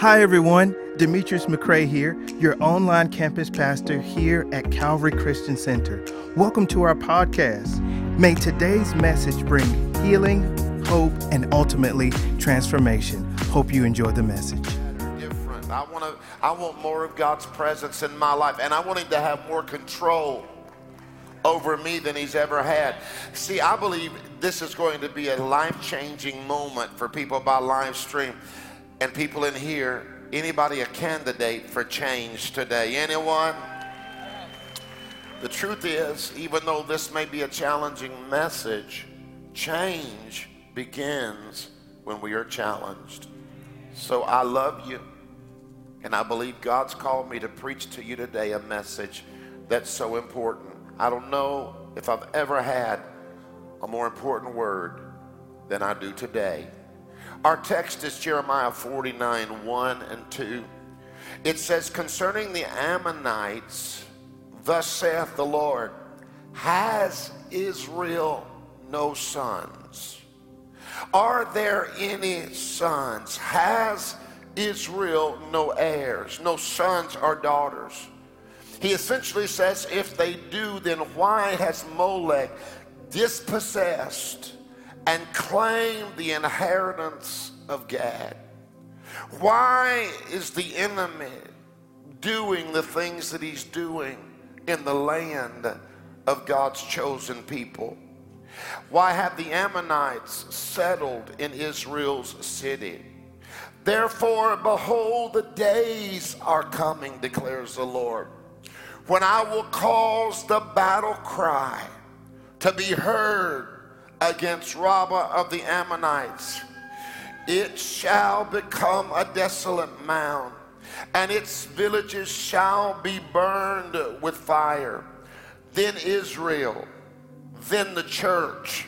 Hi, everyone. Demetrius McCrae here, your online campus pastor here at Calvary Christian Center. Welcome to our podcast. May today's message bring healing, hope, and ultimately transformation. Hope you enjoy the message. I want to. I want more of God's presence in my life, and I want Him to have more control over me than He's ever had. See, I believe this is going to be a life-changing moment for people by live stream and people in here. Anybody a candidate for change today? Anyone? The truth is, even though this may be a challenging message, change begins when we are challenged. So I love you, and I believe God's called me to preach to you today a message that's so important. I don't know if I've ever had a more important word than I do today. Our text is Jeremiah 49 1 and 2. It says, Concerning the Ammonites, thus saith the Lord, Has Israel no sons? Are there any sons? Has Israel no heirs, no sons or daughters? He essentially says, if they do, then why has Molech dispossessed and claim the inheritance of Gad? Why is the enemy doing the things that he's doing in the land of God's chosen people? Why have the Ammonites settled in Israel's city? Therefore, behold, the days are coming, declares the Lord, when I will cause the battle cry to be heard against Rabbah of the Ammonites. It shall become a desolate mound, and its villages shall be burned with fire. Then Israel, then the church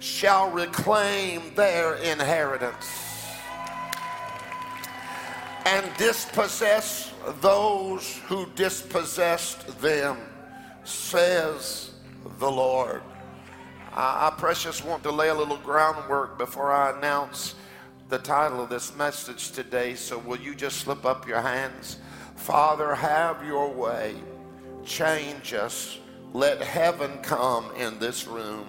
shall reclaim their inheritance and dispossess those who dispossessed them, says the Lord. I, I precious want to lay a little groundwork before I announce the title of this message today. So, will you just slip up your hands? Father, have your way. Change us. Let heaven come in this room.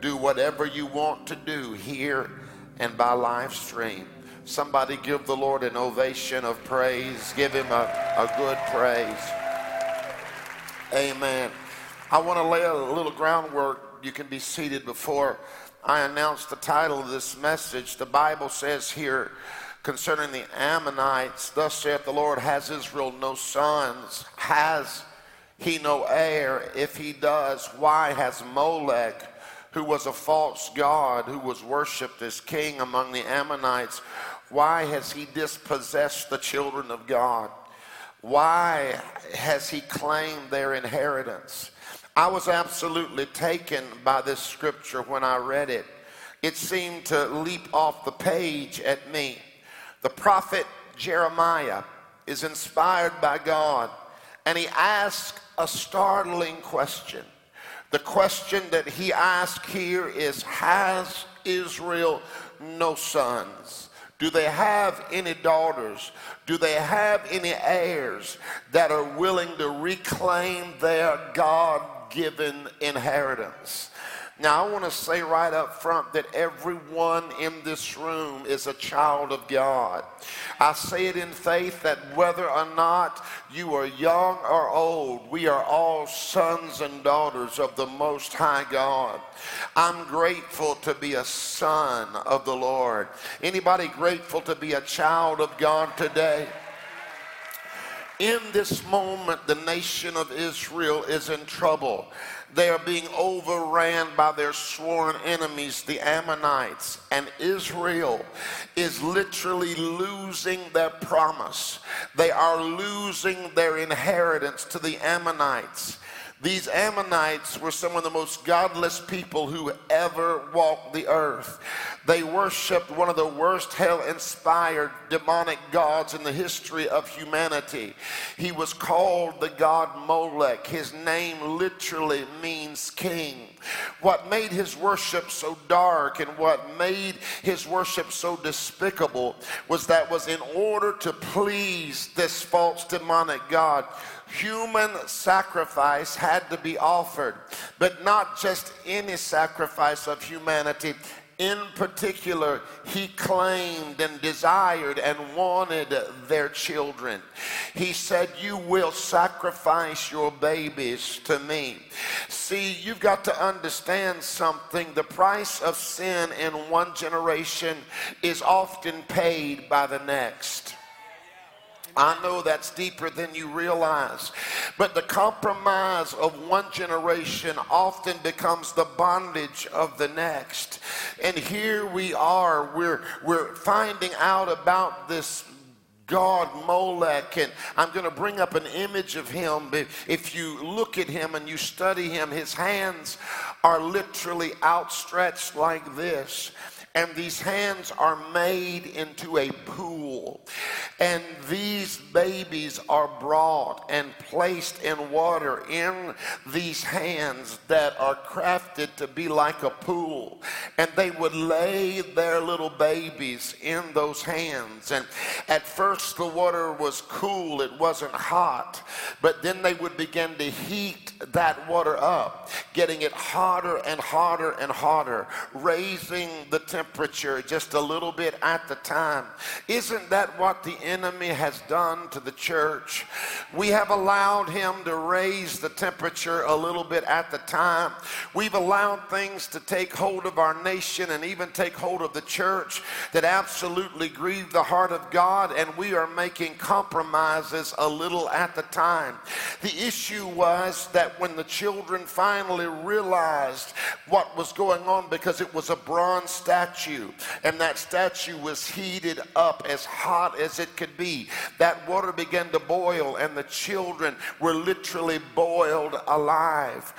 Do whatever you want to do here and by live stream. Somebody give the Lord an ovation of praise. Give him a, a good praise. Amen. I want to lay a little groundwork. You can be seated before I announce the title of this message. The Bible says here concerning the Ammonites, Thus saith the Lord, Has Israel no sons? Has he no heir? If he does, why has Molech? who was a false god who was worshiped as king among the Ammonites, why has he dispossessed the children of God? Why has he claimed their inheritance? I was absolutely taken by this scripture when I read it. It seemed to leap off the page at me. The prophet Jeremiah is inspired by God, and he asks a startling question. The question that he asks here is Has Israel no sons? Do they have any daughters? Do they have any heirs that are willing to reclaim their God given inheritance? Now, I want to say right up front that everyone in this room is a child of God. I say it in faith that whether or not you are young or old, we are all sons and daughters of the Most High God. I'm grateful to be a son of the Lord. Anybody grateful to be a child of God today? In this moment, the nation of Israel is in trouble. They are being overran by their sworn enemies, the Ammonites. And Israel is literally losing their promise. They are losing their inheritance to the Ammonites. These Ammonites were some of the most godless people who ever walked the earth. They worshiped one of the worst hell inspired demonic gods in the history of humanity. He was called the god Molech. His name literally means king. What made his worship so dark and what made his worship so despicable was that was in order to please this false demonic god human sacrifice had to be offered, but not just any sacrifice of humanity. In particular, he claimed and desired and wanted their children. He said, You will sacrifice your babies to me. See, you've got to understand something. The price of sin in one generation is often paid by the next. I know that's deeper than you realize. But the compromise of one generation often becomes the bondage of the next. And here we are, we're, we're finding out about this God Molech, and I'm going to bring up an image of him. If you look at him and you study him, his hands are literally outstretched like this and these hands are made into a pool. And these babies are brought and placed in water in these hands that are crafted to be like a pool. And they would lay their little babies in those hands. And at first, the water was cool, it wasn't hot. But then they would begin to heat that water up, getting it hotter and hotter and hotter, raising the temperature temperature just a little bit at the time. Isn't that what the enemy has done to the church? We have allowed him to raise the temperature a little bit at the time. We've allowed things to take hold of our nation and even take hold of the church that absolutely grieve the heart of God, and we are making compromises a little at the time. The issue was that when the children finally realized what was going on because it was a bronze statue statue, and that statue was heated up as hot as it could be. That water began to boil, and the children were literally boiled alive.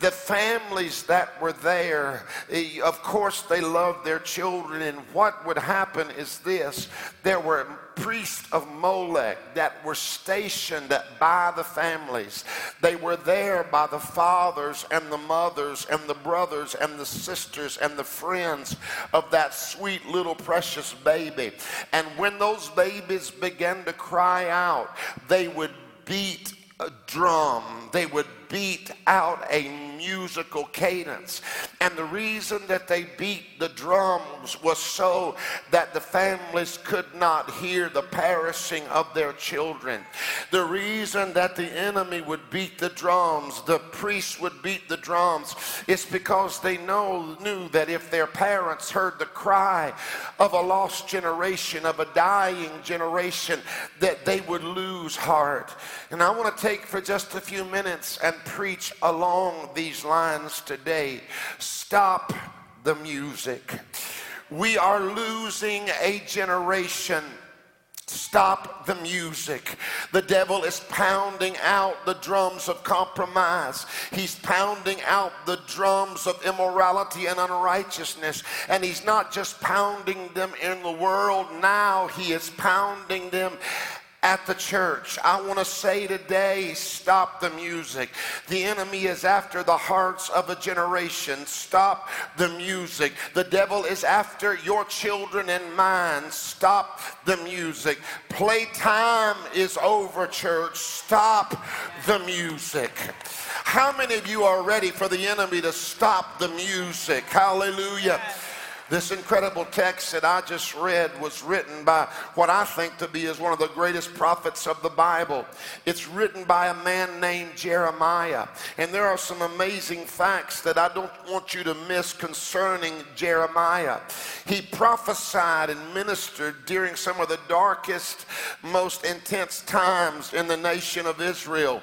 The families that were there, eh, of course, they loved their children, and what would happen is this there were priests of Molech that were stationed by the families. They were there by the fathers and the mothers and the brothers and the sisters and the friends of that sweet little precious baby. And when those babies began to cry out, they would beat a drum. They would beat out a musical cadence. And the reason that they beat the drums was so that the families could not hear the perishing of their children. The reason that the enemy would beat the drums, the priests would beat the drums, is because they know, knew that if their parents heard the cry of a lost generation, of a dying generation, that they would lose heart. And I want to take for just a few minutes and preach along these lines today. Stop the music. We are losing a generation. Stop the music. The devil is pounding out the drums of compromise. He's pounding out the drums of immorality and unrighteousness. And he's not just pounding them in the world, now he is pounding them at the church. I want to say today stop the music. The enemy is after the hearts of a generation. Stop the music. The devil is after your children and mine. Stop the music. Playtime is over, church. Stop the music. How many of you are ready for the enemy to stop the music? Hallelujah. This incredible text that I just read was written by what I think to be as one of the greatest prophets of the Bible. It's written by a man named Jeremiah. And there are some amazing facts that I don't want you to miss concerning Jeremiah. He prophesied and ministered during some of the darkest, most intense times in the nation of Israel.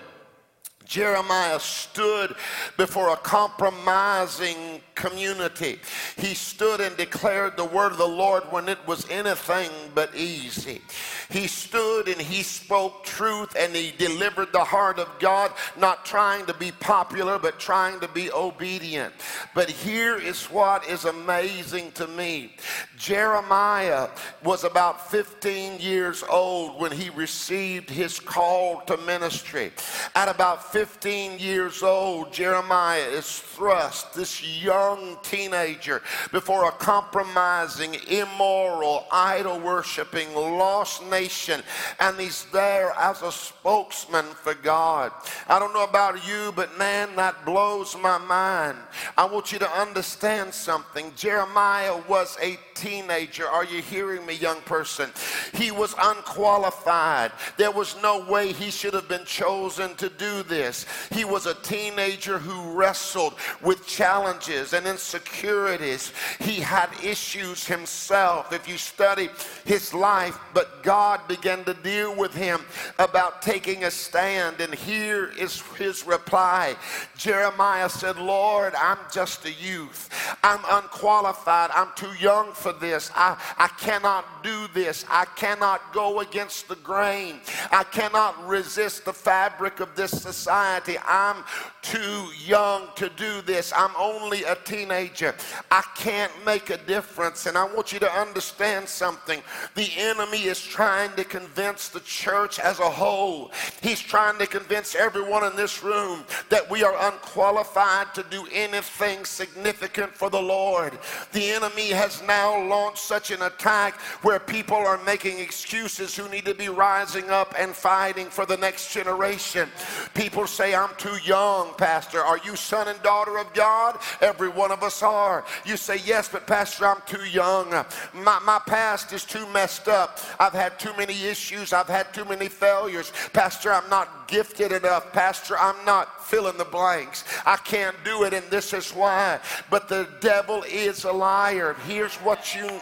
Jeremiah stood before a compromising community. He stood and declared the word of the Lord when it was anything but easy. He stood and he spoke truth and he delivered the heart of God, not trying to be popular, but trying to be obedient. But here is what is amazing to me Jeremiah was about 15 years old when he received his call to ministry. At about 15 years old, Jeremiah is thrust, this young teenager, before a compromising, immoral, idol worshiping, lost nation. And he's there as a spokesman for God. I don't know about you, but man, that blows my mind. I want you to understand something. Jeremiah was a teenager. Are you hearing me, young person? He was unqualified. There was no way he should have been chosen to do this. He was a teenager who wrestled with challenges and insecurities. He had issues himself. If you study his life, but God began to deal with him about taking a stand. And here is his reply Jeremiah said, Lord, I'm just a youth. I'm unqualified. I'm too young for this. I, I cannot do this. I cannot go against the grain. I cannot resist the fabric of this society. I'm too young to do this. I'm only a teenager. I can't make a difference. And I want you to understand something. The enemy is trying to convince the church as a whole, he's trying to convince everyone in this room that we are unqualified to do anything significant for the Lord. The enemy has now launched such an attack where people are making excuses who need to be rising up and fighting for the next generation. People say, I'm too young, Pastor. Are you son and daughter of God? Every one of us are. You say, Yes, but Pastor, I'm too young. My, my past is too messed up. I've had too many issues. I've had too many failures. Pastor, I'm not gifted enough. Pastor, I'm not fill in the blanks. I can't do it, and this is why. But the devil is a liar. Here's what you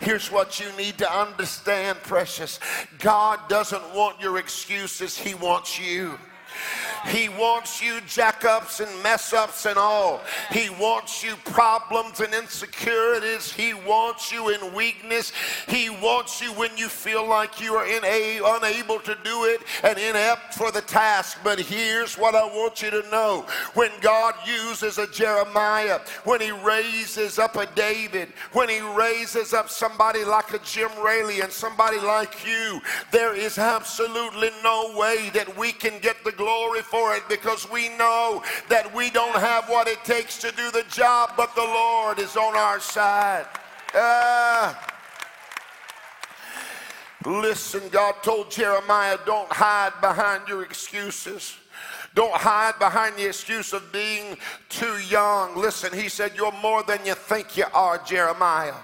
Here's what you need to understand, precious. God doesn't want your excuses, He wants you. He wants you jack ups and mess ups and all. He wants you problems and insecurities. He wants you in weakness. He wants you when you feel like you are in a, unable to do it and inept for the task. But here's what I want you to know when God uses a Jeremiah, when he raises up a David, when he raises up somebody like a Jim Raley and somebody like you, there is absolutely no way that we can get the glory for it because we know that we don't have what it takes to do the job, but the Lord is on our side. Uh, listen, God told Jeremiah, don't hide behind your excuses. Don't hide behind the excuse of being too young. Listen, he said, You're more than you think you are, Jeremiah.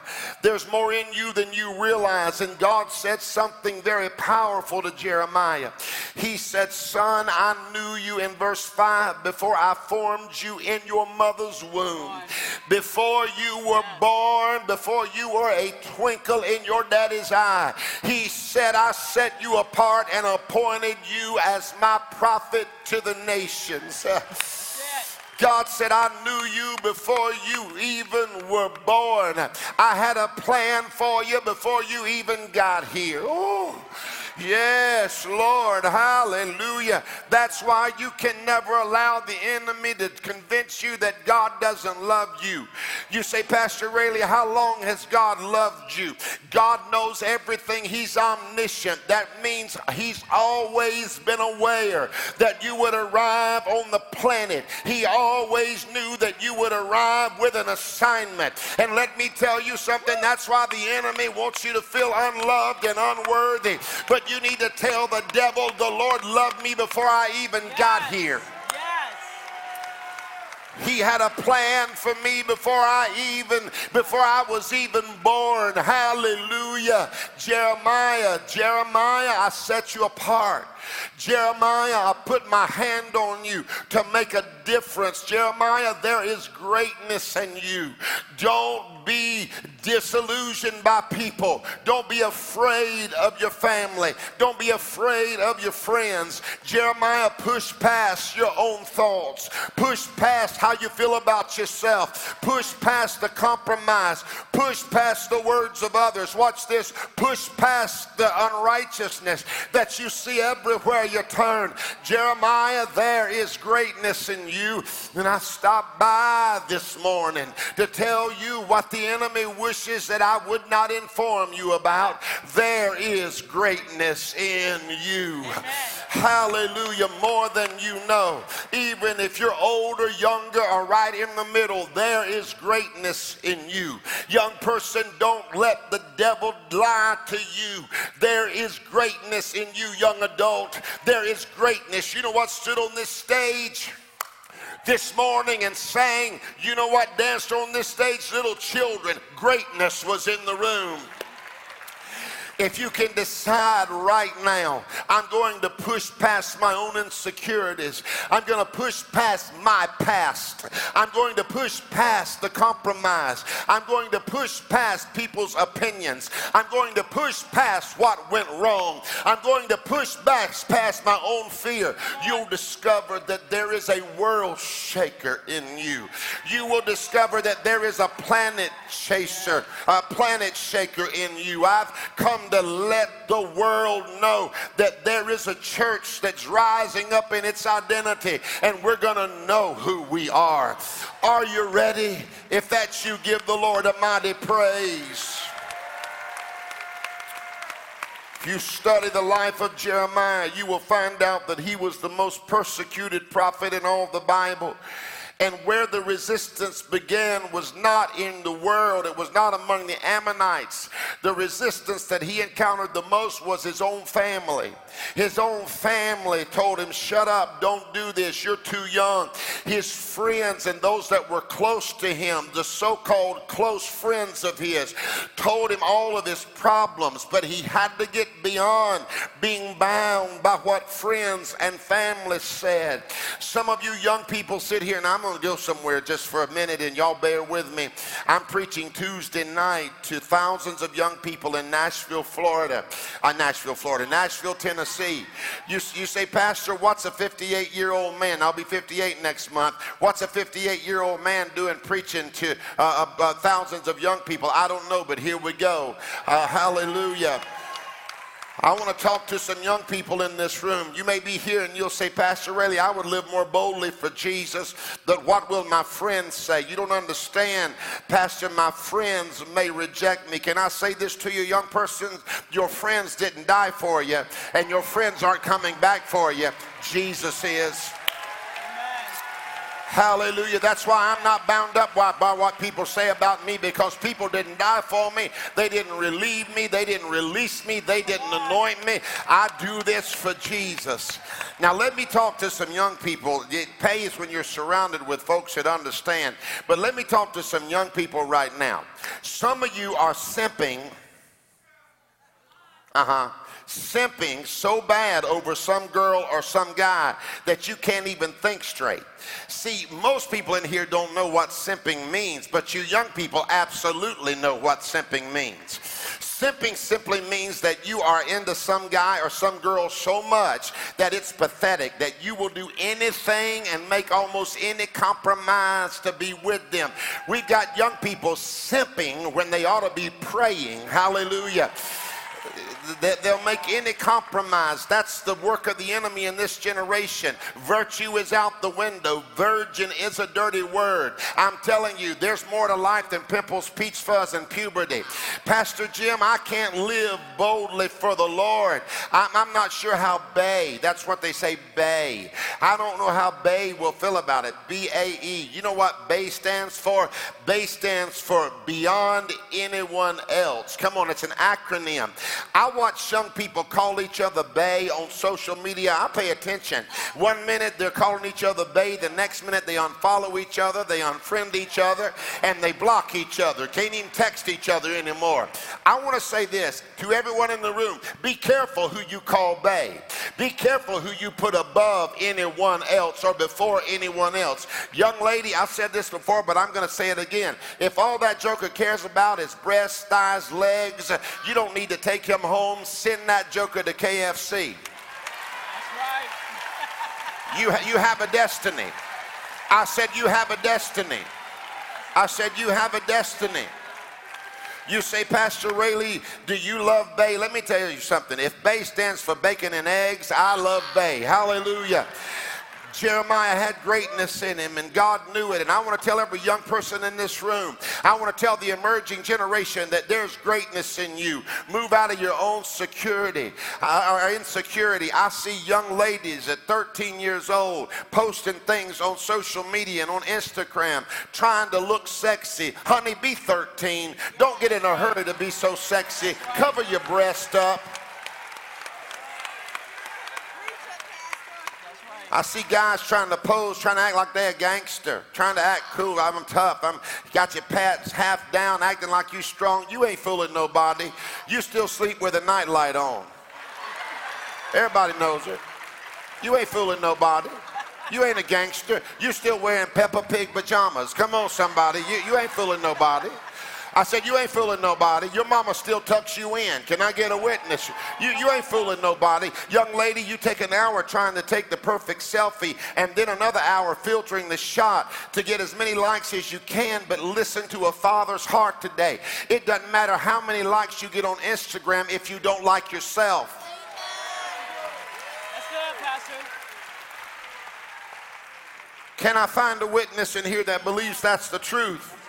There's more in you than you realize. And God said something very powerful to Jeremiah. He said, Son, I knew you in verse 5 before I formed you in your mother's womb. Before you were born, before you were a twinkle in your daddy's eye. He said, I set you apart and appointed you as my prophet to the nations. God said, I knew you before you even were born. I had a plan for you before you even got here. Oh. Yes, Lord. Hallelujah. That's why you can never allow the enemy to convince you that God doesn't love you. You say, Pastor Raley, how long has God loved you? God knows everything. He's omniscient. That means He's always been aware that you would arrive on the planet. He always knew that you would arrive with an assignment. And let me tell you something that's why the enemy wants you to feel unloved and unworthy. But you need to tell the devil, the Lord loved me before I even yes. got here. Yes. He had a plan for me before I even before I was even born. Hallelujah. Jeremiah, Jeremiah, I set you apart. Jeremiah, I put my hand on you to make a difference. Jeremiah, there is greatness in you. Don't be disillusioned by people. Don't be afraid of your family. Don't be afraid of your friends. Jeremiah push past your own thoughts, push past how you feel about yourself, push past the compromise, push past the words of others. Watch this push past the unrighteousness that you see everywhere you turn. Jeremiah, there is greatness in you. And I stopped by this morning to tell you what the enemy wishes that I would not inform you about. There is greatness in you. Amen. Hallelujah. More than you know. Even if you're older, younger, or right in the middle, there is greatness in you. Young person, don't let the devil lie to you. There is greatness in you, young adult. There is greatness. You know what stood on this stage? this morning and sang, you know what, danced on this stage, little children. Greatness was in the room. If you can decide right now, I'm going to push past my own insecurities. I'm going to push past my past. I'm going to push past the compromise. I'm going to push past people's opinions. I'm going to push past what went wrong. I'm going to push back past my own fear. You'll discover that there is a world shaker in you. You will discover that there is a planet chaser, a planet shaker in you. I've come to let the world know that there is a church that's rising up in its identity and we're going to know who we are. Are you ready? If that's you, give the Lord a mighty praise. If you study the life of Jeremiah, you will find out that he was the most persecuted prophet in all the Bible. And where the resistance began was not in the world, it was not among the Ammonites. The resistance that he encountered the most was his own family. His own family told him, Shut up, don't do this, you're too young. His friends and those that were close to him, the so called close friends of his, told him all of his problems, but he had to get beyond being bound by what friends and family said. Some of you young people sit here, and I'm going to go somewhere just for a minute, and y'all bear with me. I'm preaching Tuesday night to thousands of young people in Nashville, Florida. Uh, Nashville, Florida. Nashville, Tennessee. You, you say, Pastor, what's a 58 year old man? I'll be 58 next month. What's a 58 year old man doing preaching to uh, uh, uh, thousands of young people? I don't know, but here we go. Uh, hallelujah. I want to talk to some young people in this room. You may be here and you'll say, Pastor Raley, I would live more boldly for Jesus, but what will my friends say? You don't understand, Pastor, my friends may reject me. Can I say this to you, young person? Your friends didn't die for you, and your friends aren't coming back for you. Jesus is. Hallelujah. That's why I'm not bound up by, what people say about me because people didn't die for me. They didn't relieve me. They didn't release me. They didn't anoint me. I do this for Jesus. Now, let me talk to some young people. It pays when you're surrounded with folks that understand. But let me talk to some young people right now. Some of you are simping. Uh huh simping so bad over some girl or some guy that you can't even think straight. See, most people in here don't know what simping means, but you young people absolutely know what simping means. Simping simply means that you are into some guy or some girl so much that it's pathetic, that you will do anything and make almost any compromise to be with them. We've got young people simping when they ought to be praying. Hallelujah they'll make any compromise. That's the work of the enemy in this generation. Virtue is out the window. Virgin is a dirty word. I'm telling you, there's more to life than pimples, peach fuzz, and puberty. Pastor Jim, I can't live boldly for the Lord. I'm, I'm not sure how Bay, that's what they say, Bay. I don't know how Bay will feel about it. B A E. You know what Bay stands for? Bay stands for beyond anyone else. Come on, it's an acronym. I watch young people call each other Bay on social media. I pay attention. One minute they're calling each other Bay, the next minute they unfollow each other, they unfriend each other, and they block each other. Can't even text each other anymore. I want to say this to everyone in the room be careful who you call Bay Be careful who you put above anyone else or before anyone else. Young lady, I've said this before, but I'm going to say it again. If all that joker cares about is breasts, thighs, legs, you don't need to take him home. Send that joker to KFC. You, you have a destiny. I said, You have a destiny. I said, You have a destiny. You say, Pastor Raley, do you love Bay? Let me tell you something. If Bay stands for bacon and eggs, I love Bay. Hallelujah. Jeremiah had greatness in him and God knew it. And I want to tell every young person in this room, I want to tell the emerging generation that there's greatness in you. Move out of your own security uh, or insecurity. I see young ladies at 13 years old posting things on social media and on Instagram trying to look sexy. Honey, be 13. Don't get in a hurry to be so sexy. Cover your breast up. I see guys trying to pose, trying to act like they're a gangster, trying to act cool. I'm tough. I'm got your pants half down, acting like you strong. You ain't fooling nobody. You still sleep with a nightlight on. Everybody knows it. You ain't fooling nobody. You ain't a gangster. You're still wearing Peppa Pig pajamas. Come on, somebody. You, you ain't fooling nobody. I said, You ain't fooling nobody. Your mama still tucks you in. Can I get a witness? You, you ain't fooling nobody. Young lady, you take an hour trying to take the perfect selfie and then another hour filtering the shot to get as many likes as you can, but listen to a father's heart today. It doesn't matter how many likes you get on Instagram if you don't like yourself. Can I find a witness in here that believes that's the truth?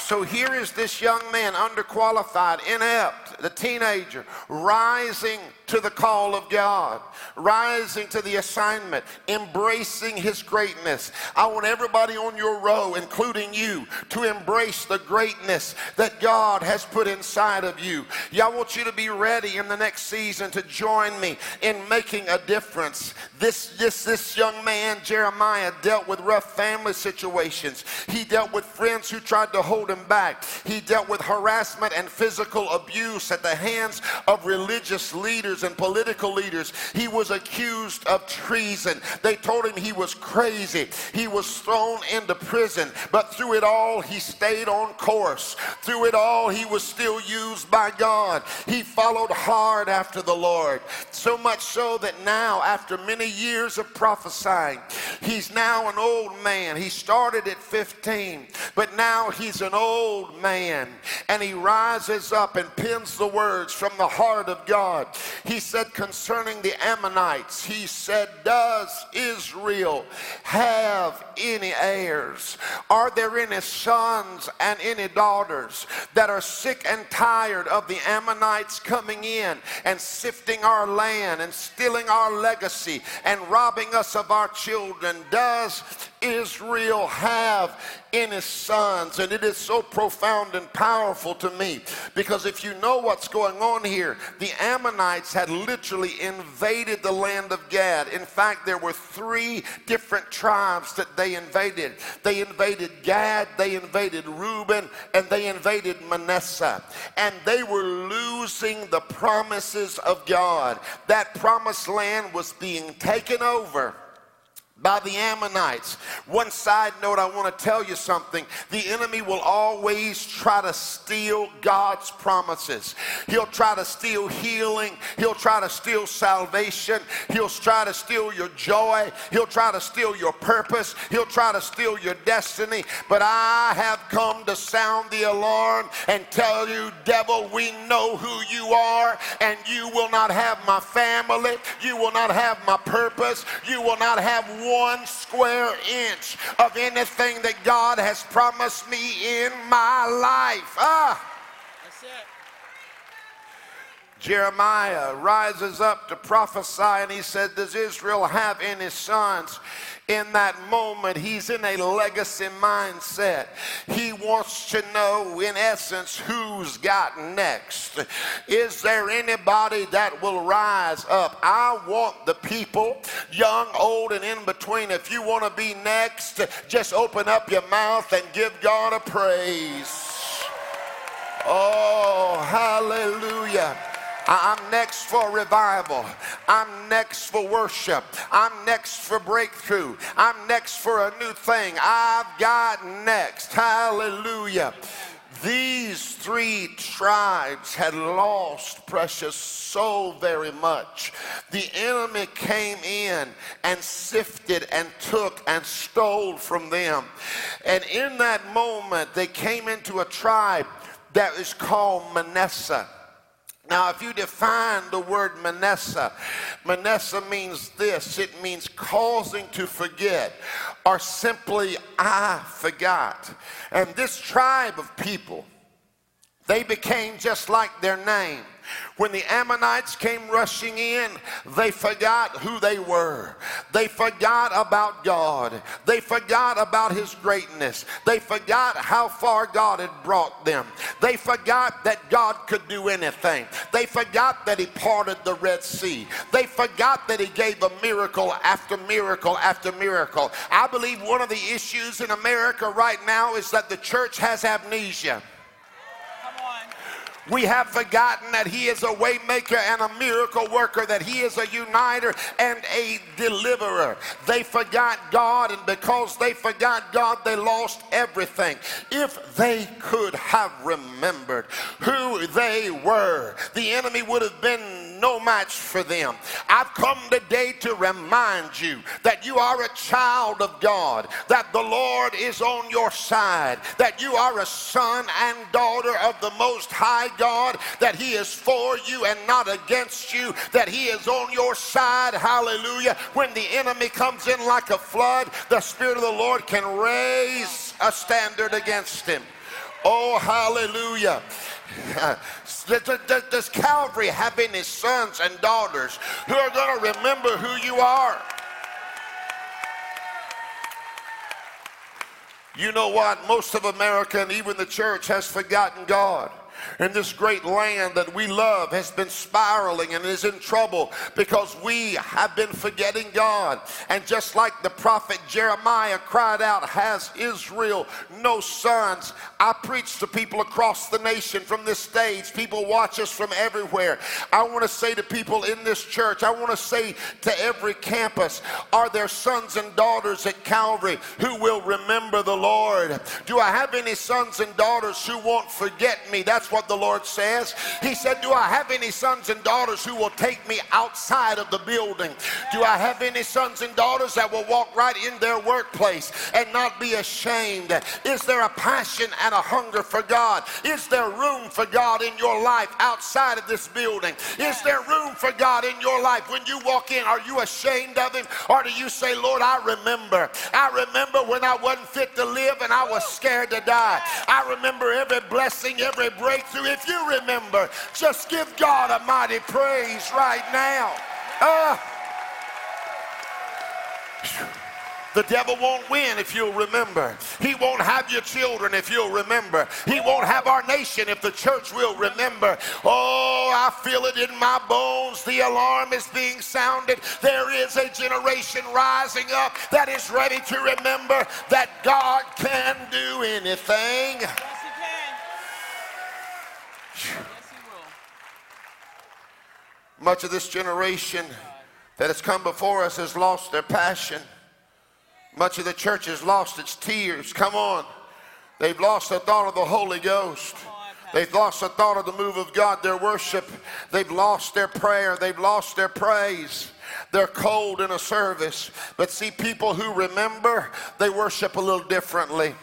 So here is this young man, underqualified, inept, the teenager, rising to the call of God, rising to the assignment, embracing his greatness. I want everybody on your row, including you, to embrace the greatness that God has put inside of you. Yeah, I want you to be ready in the next season to join me in making a difference. This, this, this young man, Jeremiah, dealt with rough family situations. He dealt with friends who tried to hold him back. He dealt with harassment and physical abuse at the hands of religious leaders leaders and political leaders. He was accused of treason. They told him he was crazy. He was thrown into prison. But through it all, he stayed on course. Through it all, he was still used by God. He followed hard after the Lord. So much so that now, after many years of prophesying, he's now an old man. He started at 15, but now he's an old man. And he rises up and pins the words from the heart of God. He said concerning the Ammonites, he said, Does Israel have any heirs? Are there any sons and any daughters that are sick and tired of the Ammonites coming in and sifting our land and stealing our legacy and robbing us of our children? Does Israel have in his sons. And it is so profound and powerful to me because if you know what's going on here, the Ammonites had literally invaded the land of Gad. In fact, there were three different tribes that they invaded. They invaded Gad, they invaded Reuben, and they invaded Manasseh. And they were losing the promises of God. That promised land was being taken over by the Ammonites. One side note, I want to tell you something. The enemy will always try to steal God's promises. He'll try to steal healing. He'll try to steal salvation. He'll try to steal your joy. He'll try to steal your purpose. He'll try to steal your destiny. But I have come to sound the alarm and tell you, devil, we know who you are, and you will not have my family. You will not have my purpose. You will not have one square inch of anything that God has promised me in my life. Ah. That's it. Jeremiah rises up to prophesy and he said, Does Israel have any sons? In that moment, he's in a legacy mindset. He wants to know, in essence, who's got next. Is there anybody that will rise up? I want the people, young, old, and in between. If you want to be next, just open up your mouth and give God a praise. Oh, hallelujah. I'm next for revival. I'm next for worship. I'm next for breakthrough. I'm next for a new thing. I've got next. Hallelujah. These three tribes had lost precious so very much. The enemy came in and sifted and took and stole from them. And in that moment, they came into a tribe that is called Manasseh. Now, if you define the word Manasseh, Manasseh means this it means causing to forget, or simply, I forgot. And this tribe of people, they became just like their name. When the Ammonites came rushing in, they forgot who they were. They forgot about God. They forgot about His greatness. They forgot how far God had brought them. They forgot that God could do anything. They forgot that He parted the Red Sea. They forgot that He gave a miracle after miracle after miracle. I believe one of the issues in America right now is that the church has amnesia. We have forgotten that He is a waymaker and a miracle worker, that He is a uniter and a deliverer. They forgot God, and because they forgot God, they lost everything. If they could have remembered who they were, the enemy would have been no match for them. I've come today to remind you that you are a child of God, that the Lord is on your side, that you are a son and daughter of the Most High God, that He is for you and not against you, that He is on your side. Hallelujah. When the enemy comes in like a flood, the Spirit of the Lord can raise a standard against him. Oh, hallelujah. Does Calvary have any sons and daughters who are going to remember who you are? You know what? Most of America and even the church has forgotten God and this great land that we love has been spiraling and is in trouble because we have been forgetting God. And just like the prophet Jeremiah cried out, Has Israel no sons? I preach to people across the nation from this stage. People watch us from everywhere. I want to say to people in this church, I want to say to every campus, Are there sons and daughters at Calvary who will remember the Lord? Do I have any sons and daughters who won't forget me? That's what the Lord says. He said, Do I have any sons and daughters who will take me outside of the building? Do I have any sons and daughters that will walk right in their workplace and not be ashamed? Is there a passion and a hunger for God? Is there room for God in your life outside of this building? Is there room for God in your life when you walk in? Are you ashamed of Him? Or do you say, Lord, I remember. I remember when I wasn't fit to live and I was scared to die. I remember every blessing, every break breakthrough. If you remember, just give God a mighty praise right now. Uh, the devil won't win if you'll remember. He won't have your children if you'll remember. He won't have our nation if the church will remember. Oh, I feel it in my bones. The alarm is being sounded. There is a generation rising up that is ready to remember that God can do anything. Much of this generation that has come before us has lost their passion. Much of the church has lost its tears. Come on. They've lost the thought of the Holy Ghost. They've lost the thought of the move of God, their worship. They've lost their prayer. They've lost their praise. They're cold in a service. But see, people who remember, they worship a little differently.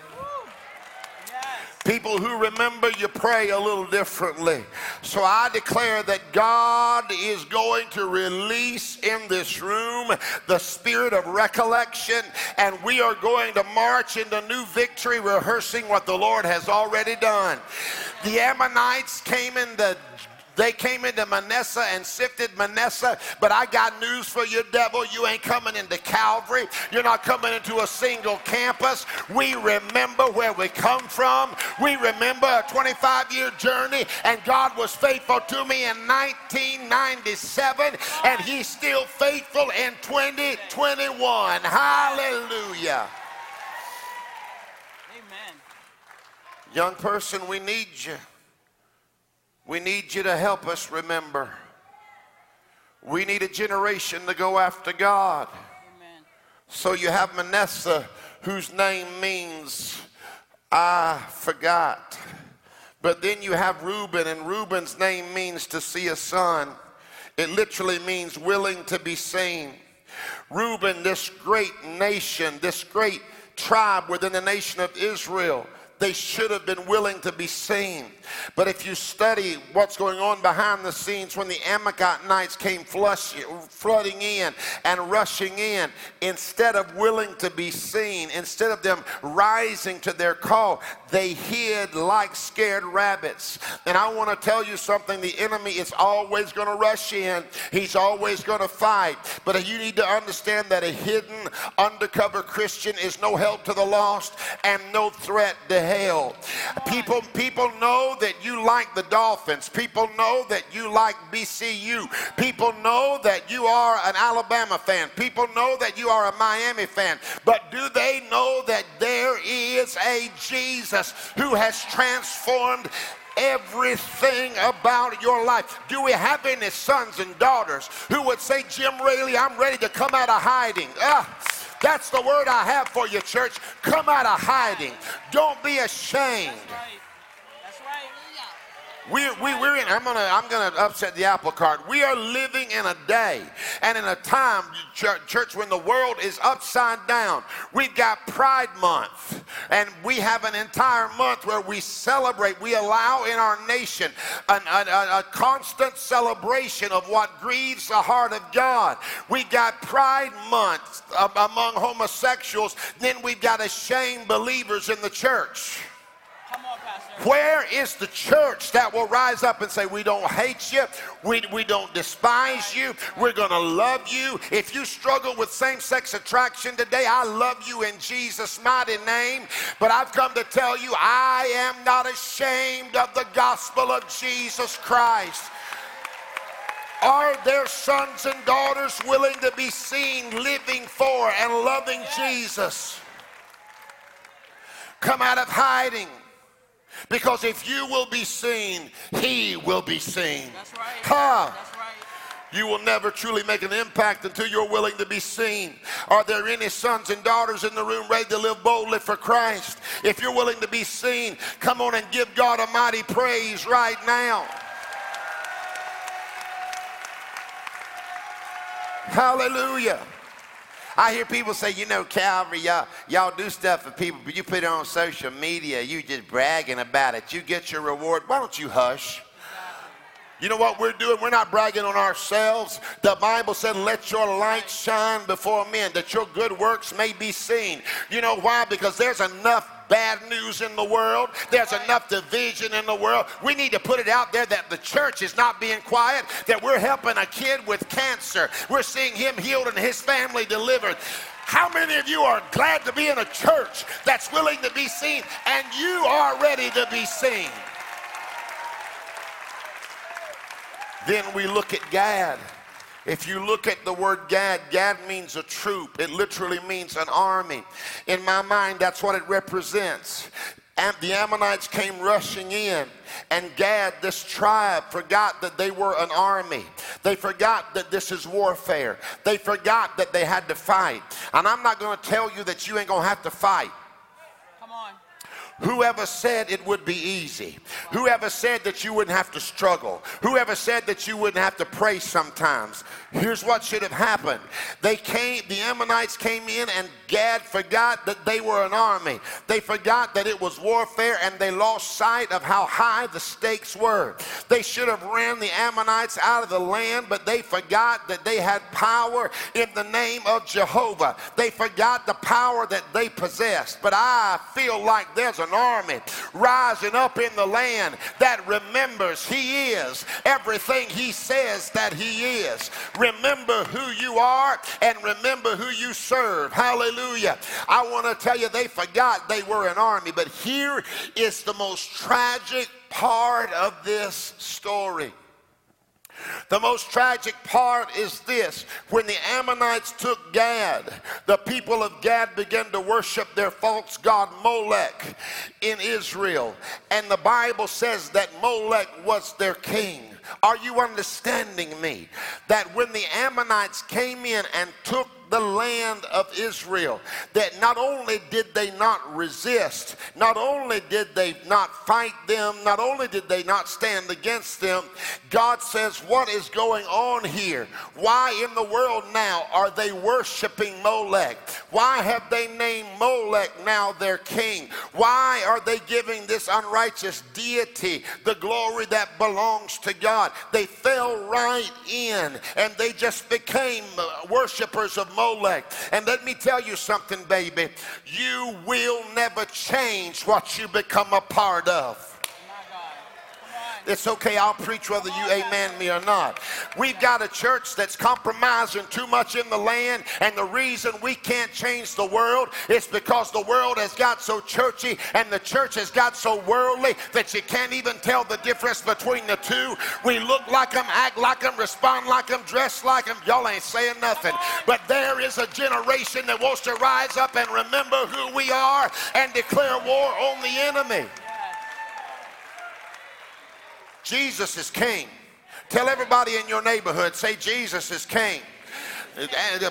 People who remember you pray a little differently. So I declare that God is going to release in this room the spirit of recollection, and we are going to march into new victory, rehearsing what the Lord has already done. The Ammonites came in the they came into Manasseh and sifted Manasseh, but I got news for you, devil. You ain't coming into Calvary. You're not coming into a single campus. We remember where we come from. We remember a 25 year journey, and God was faithful to me in 1997, and He's still faithful in 2021. Hallelujah. Amen. Young person, we need you. We need you to help us remember. We need a generation to go after God. Amen. So you have Manasseh, whose name means I forgot. But then you have Reuben, and Reuben's name means to see a son. It literally means willing to be seen. Reuben, this great nation, this great tribe within the nation of Israel, they should have been willing to be seen. But if you study what's going on behind the scenes when the Amalekites came flush, flooding in and rushing in, instead of willing to be seen, instead of them rising to their call, they hid like scared rabbits. And I want to tell you something the enemy is always going to rush in, he's always going to fight. But you need to understand that a hidden, undercover Christian is no help to the lost and no threat to hell. People, people know that you like the Dolphins. People know that you like BCU. People know that you are an Alabama fan. People know that you are a Miami fan. But do they know that there is a Jesus who has transformed everything about your life. Do we have any sons and daughters who would say, Jim Raley, I'm ready to come out of hiding? Ah, that's the word I have for you, church. Come out of hiding. Don't be ashamed. That's right. That's right. We, we, we're in, I'm gonna, I'm gonna upset the apple cart. We are living in a day and in a time, church, when the world is upside down. We've got Pride Month, and we have an entire month where we celebrate, we allow in our nation an, a, a, constant celebration of what grieves the heart of God. We've got Pride Month um, among homosexuals, then we've got ashamed believers in the church. Come on, Pastor. Where is the church that will rise up and say, We don't hate you, we, we don't despise you, we're going to love you? If you struggle with same sex attraction today, I love you in Jesus' mighty name. But I've come to tell you, I am not ashamed of the gospel of Jesus Christ. Are there sons and daughters willing to be seen living for and loving Jesus? Come out of hiding. Because if you will be seen, he will be seen. That's right. Ha! That's right. You will never truly make an impact until you're willing to be seen. Are there any sons and daughters in the room ready to live boldly for Christ? If you're willing to be seen, come on and give God a mighty praise right now. Hallelujah. I hear people say, you know, Calvary, y'all, y'all do stuff for people, but you put it on social media, you just bragging about it. You get your reward. Why don't you hush? You know what we're doing? We're not bragging on ourselves. The Bible said, Let your light shine before men, that your good works may be seen. You know why? Because there's enough bad news in the world, there's enough division in the world. We need to put it out there that the church is not being quiet, that we're helping a kid with cancer. We're seeing him healed and his family delivered. How many of you are glad to be in a church that's willing to be seen and you are ready to be seen? Then we look at Gad. If you look at the word Gad, Gad means a troop. It literally means an army. In my mind, that's what it represents. And the Ammonites came rushing in, and Gad, this tribe, forgot that they were an army. They forgot that this is warfare. They forgot that they had to fight. And I'm not going to tell you that you ain't going to have to fight. Whoever said it would be easy? Whoever said that you wouldn't have to struggle? Whoever said that you wouldn't have to pray sometimes? Here's what should have happened. They came, the Ammonites came in and Gad forgot that they were an army. They forgot that it was warfare and they lost sight of how high the stakes were. They should have ran the Ammonites out of the land, but they forgot that they had power in the name of Jehovah. They forgot the power that they possessed. But I feel like there's an army rising up in the land that remembers he is everything he says that he is. Remember who you are and remember who you serve. Hallelujah. I want to tell you, they forgot they were an army, but here is the most tragic part of this story. The most tragic part is this when the Ammonites took Gad, the people of Gad began to worship their false god Molech in Israel. And the Bible says that Molech was their king. Are you understanding me? That when the Ammonites came in and took the land of Israel. That not only did they not resist, not only did they not fight them, not only did they not stand against them, God says, What is going on here? Why in the world now are they worshiping Molech? Why have they named Molech now their king? Why are they giving this unrighteous deity the glory that belongs to God? They fell right in and they just became uh, worshipers of Molech. And let me tell you something, baby. You will never change what you become a part of. It's okay, I'll preach whether you amen me or not. We've got a church that's compromising too much in the land, and the reason we can't change the world is because the world has got so churchy and the church has got so worldly that you can't even tell the difference between the two. We look like them, act like them, respond like them, dress like them. Y'all ain't saying nothing. But there is a generation that wants to rise up and remember who we are and declare war on the enemy. Jesus is king. Tell everybody in your neighborhood, say, Jesus is king.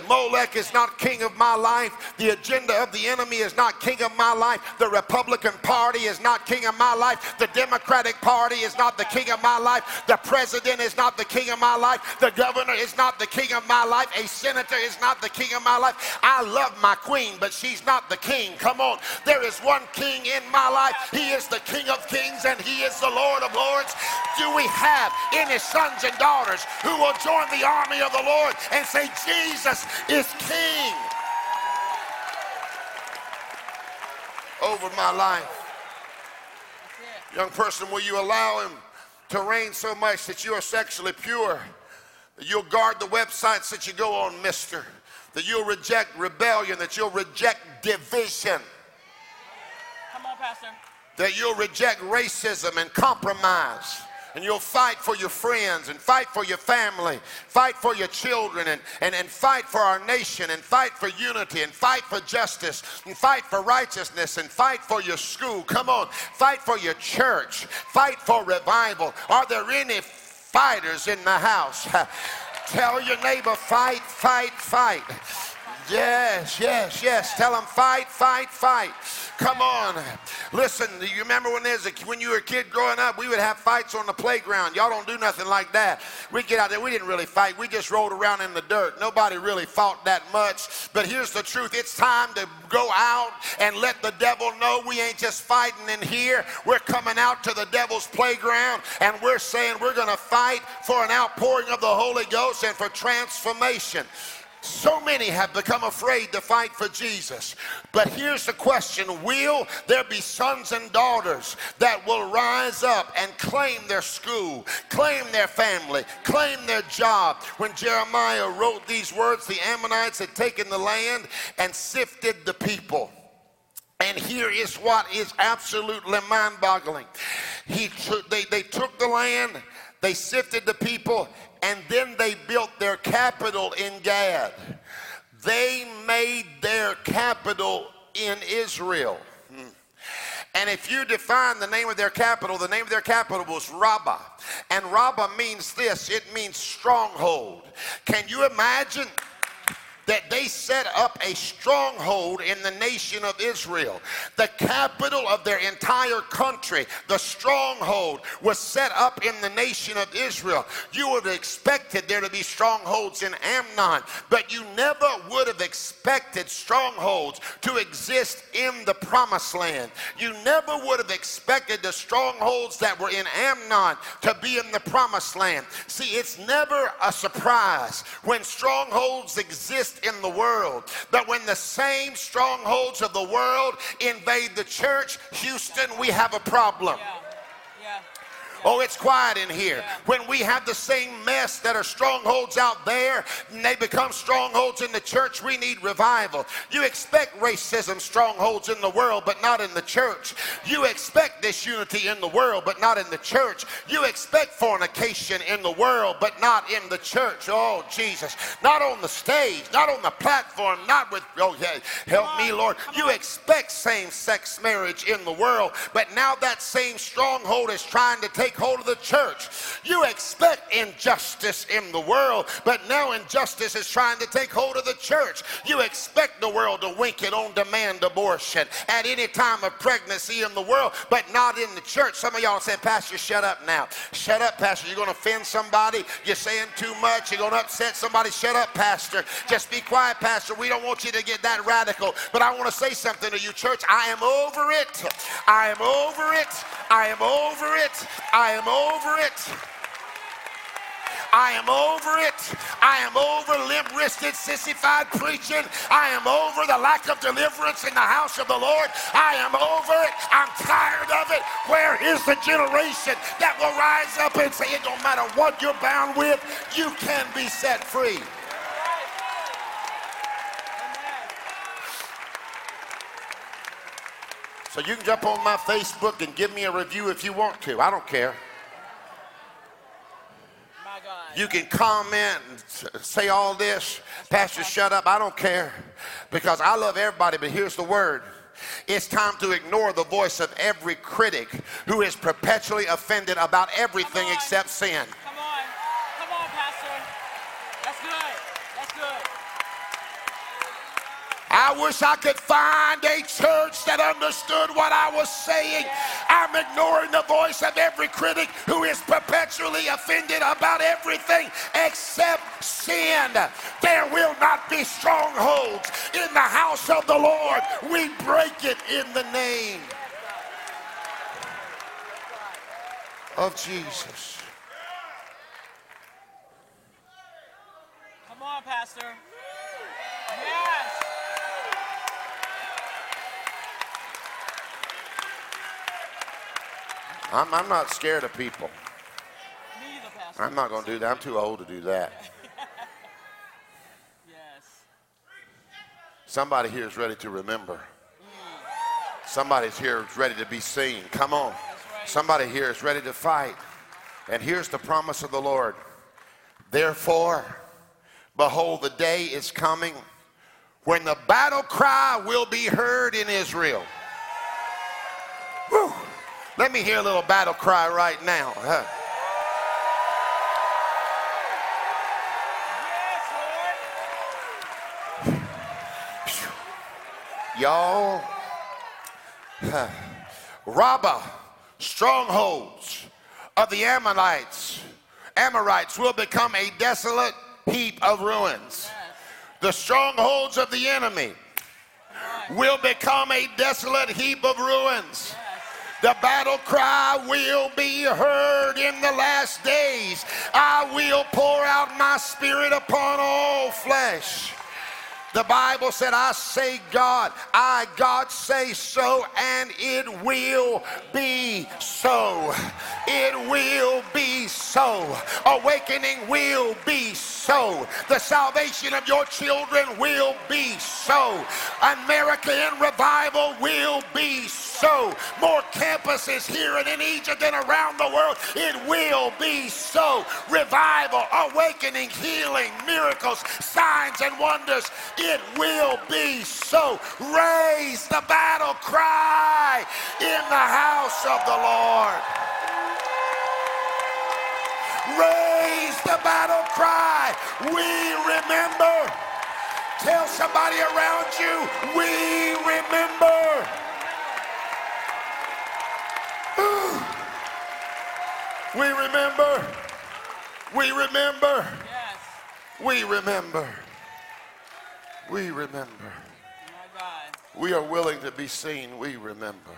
Molech is not king of my life. The agenda of the enemy is not king of my life. The Republican Party is not king of my life. The Democratic Party is not the king of my life. The president is not the king of my life. The governor is not the king of my life. A senator is not the king of my life. I love my queen, but she's not the king. Come on. There is one king in my life. He is the king of kings and he is the Lord of lords. Do we have any sons and daughters who will join the army of the Lord and say, Jesus is king over my life. Young person, will you allow him to reign so much that you are sexually pure? That you'll guard the websites that you go on, mister. That you'll reject rebellion, that you'll reject division. Come on, Pastor. That you'll reject racism and compromise and you'll fight for your friends and fight for your family, fight for your children, and, and, and fight for our nation, and fight for unity, and fight for justice, and fight for righteousness, and fight for your school. Come on, fight for your church, fight for revival. Are there any fighters in the house? Tell your neighbor, fight, fight, fight. Yes, yes, yes. Tell them, fight, fight, fight. Come on. Listen, do you remember when there's a, when you were a kid growing up, we would have fights on the playground. Y'all don't do nothing like that. We get out there, we didn't really fight. We just rolled around in the dirt. Nobody really fought that much. But here's the truth. It's time to go out and let the devil know we ain't just fighting in here. We're coming out to the devil's playground and we're saying we're going to fight for an outpouring of the Holy Ghost and for transformation. So many have become afraid to fight for Jesus. But here's the question Will there be sons and daughters that will rise up and claim their school, claim their family, claim their job? When Jeremiah wrote these words, the Ammonites had taken the land and sifted the people. And here is what is absolutely mind boggling. He they, they took the land, they sifted the people, and then they built their capital in Gad. They made their capital in Israel. Hmm. And if you define the name of their capital, the name of their capital was Rabbah. And Rabbah means this it means stronghold. Can you imagine? That they set up a stronghold in the nation of Israel. The capital of their entire country, the stronghold, was set up in the nation of Israel. You would have expected there to be strongholds in Ammon, but you never would have expected strongholds to exist in the promised land. You never would have expected the strongholds that were in Ammon to be in the promised land. See, it's never a surprise when strongholds exist in the world. But when the same strongholds of the world invade the church, Houston, we have a problem. Yeah. Oh, it's quiet in here. When we have the same mess that are strongholds out there, and they become strongholds in the church, we need revival. You expect racism strongholds in the world, but not in the church. You expect disunity in the world, but not in the church. You expect fornication in the world, but not in the church. Oh, Jesus. Not on the stage, not on the platform, not with, oh, yeah, help me, Lord. You expect same sex marriage in the world, but now that same stronghold is trying to take hold of the church. You expect injustice in the world, but now injustice is trying to take hold of the church. You expect the world to wink it on demand abortion at any time of pregnancy in the world, but not in the church. Some of y'all said, Pastor, shut up now. Shut up, Pastor. You're going to offend somebody. You're saying too much. You're going to upset somebody. Shut up, Pastor. Just be quiet, Pastor. We don't want you to get that radical. But I want to say something to you, church. I am over it. I am over it. I am over it. I am over it. I am over it. I am over limp wristed, sissified preaching. I am over the lack of deliverance in the house of the Lord. I am over it. I'm tired of it. Where is the generation that will rise up and say, it don't matter what you're bound with, you can be set free? So you can jump on my Facebook and give me a review if you want to. I don't care. You can comment and say all this. Pastor, shut up. I don't care. Because I love everybody, but here's the word. It's time to ignore the voice of every critic who is perpetually offended about everything except sin. Come on. Come on, Pastor. That's good. That's good. I wish I could find a church that understood what I was saying. I'm ignoring the voice of every critic who is perpetually offended about everything except sin. There will not be strongholds in the house of the Lord. We break it in the name of Jesus. Come on, Pastor. Yes. I'm, I'm not scared of people. Me either, Pastor. I'm not going to do that. I'm too old to do that. Yes. Somebody here is ready to remember. Somebody's here is ready to be seen. Come on. Somebody here is ready to fight. And here's the promise of the Lord. Therefore, behold, the day is coming when the battle cry will be heard in Israel. Whew. Let me hear a little battle cry right now. huh? Y'all, huh, Rabbah, strongholds of the Ammonites, Amorites will become a desolate heap of ruins. The strongholds of the enemy will become a desolate heap of ruins. The battle cry will be heard in the last days. I will pour out my spirit upon all flesh. The Bible said, I say God, I, God, say so, and it will be so. It will be so. Awakening will be so. The salvation of your children will be so. American revival will be so. More campuses here and in Egypt and around the world. It will be so. Revival, awakening, healing, miracles, signs, and wonders. It will be so. Raise the battle cry in the house of the Lord. Raise the battle cry. We remember. Tell somebody around you, we remember. We remember. We remember. We remember. We remember. We are willing to be seen. We remember.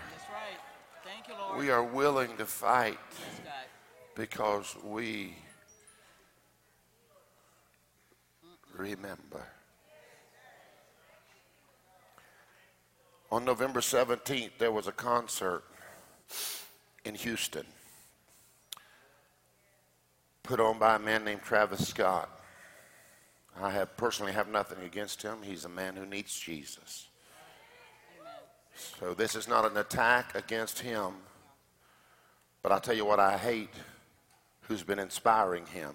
We are willing to fight because we remember. On November 17th, there was a concert in Houston. put on by a man named Travis Scott. I have personally have nothing against him. He's a man who needs Jesus. So this is not an attack against him. But I'll tell you what I hate who's been inspiring him.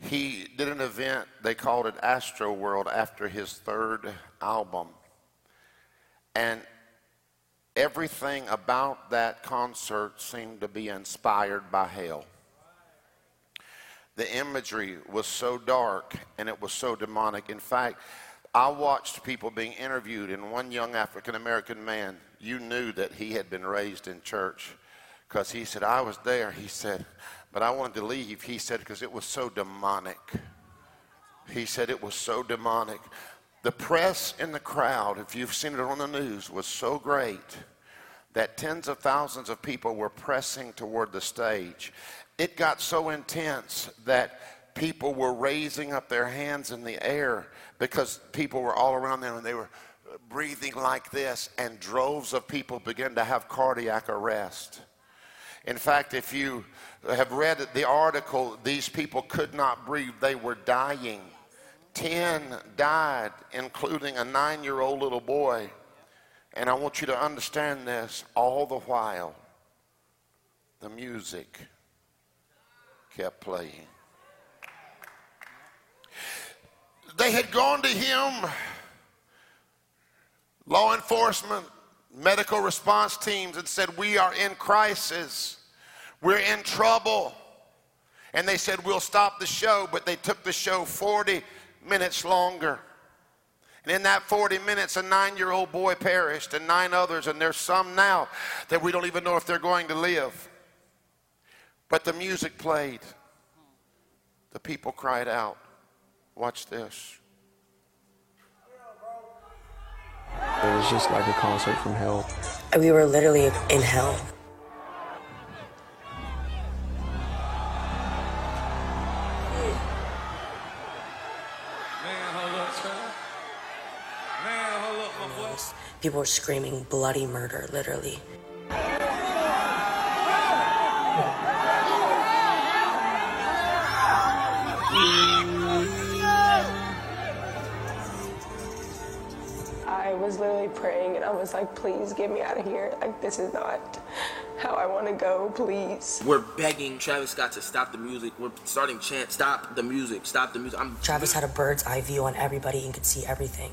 He did an event, they called it Astroworld after his third album. And everything about that concert seemed to be inspired by hell. The imagery was so dark and it was so demonic. In fact, I watched people being interviewed, and one young African American man, you knew that he had been raised in church because he said, I was there. He said, but I wanted to leave. He said, because it was so demonic. He said it was so demonic. The press in the crowd, if you've seen it on the news, was so great that tens of thousands of people were pressing toward the stage. It got so intense that people were raising up their hands in the air because people were all around them and they were breathing like this, and droves of people began to have cardiac arrest. In fact, if you have read the article, these people could not breathe, they were dying. Ten died, including a nine year old little boy. And I want you to understand this all the while, the music kept playing. They had gone to him, law enforcement, medical response teams, and said, We are in crisis. We're in trouble. And they said, We'll stop the show, but they took the show 40 minutes longer. And in that 40 minutes, a nine year old boy perished, and nine others, and there's some now that we don't even know if they're going to live. But the music played, the people cried out. Watch this. It was just like a concert from hell. We were literally in hell. People were screaming bloody murder, literally. I was literally praying and I was like, please get me out of here. Like, this is not how I want to go, please. We're begging Travis Scott to stop the music. We're starting chant, stop the music, stop the music. I'm Travis had a bird's eye view on everybody and could see everything.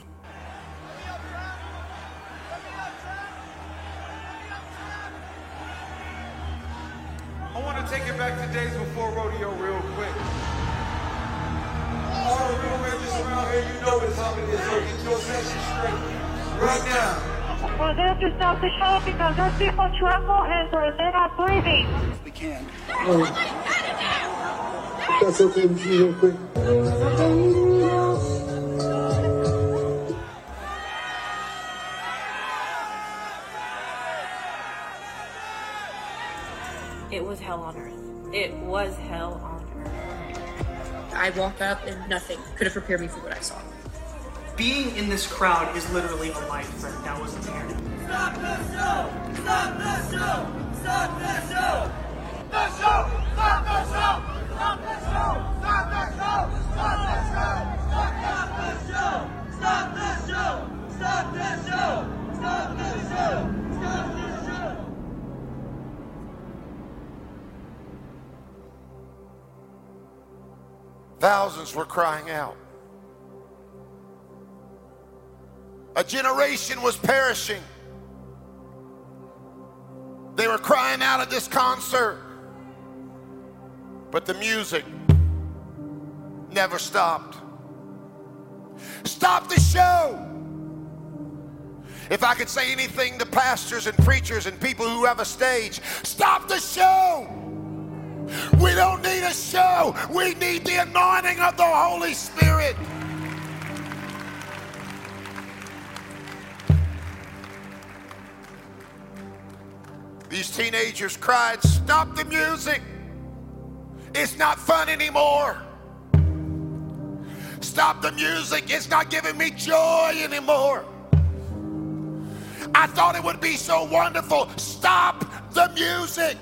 Stop the show because there's people tremble and they're not breathing. We can. That's okay with you real quick. It was hell on earth. It was hell on earth. I walked up and nothing could have prepared me for what I saw. Being in this crowd is literally a life that that wasn't there. Stop the show! Stop the show! Stop the show! The show! Stop the show! Stop the show! Stop the show! Stop the show! Stop the show! Stop the show! Stop the show! Stop the show! Stop the show! Thousands were crying out. A generation was perishing. They were crying out at this concert. But the music never stopped. Stop the show. If I could say anything to pastors and preachers and people who have a stage, stop the show. We don't need a show. We need the anointing of the Holy Spirit. These teenagers cried, Stop the music. It's not fun anymore. Stop the music. It's not giving me joy anymore. I thought it would be so wonderful. Stop the music.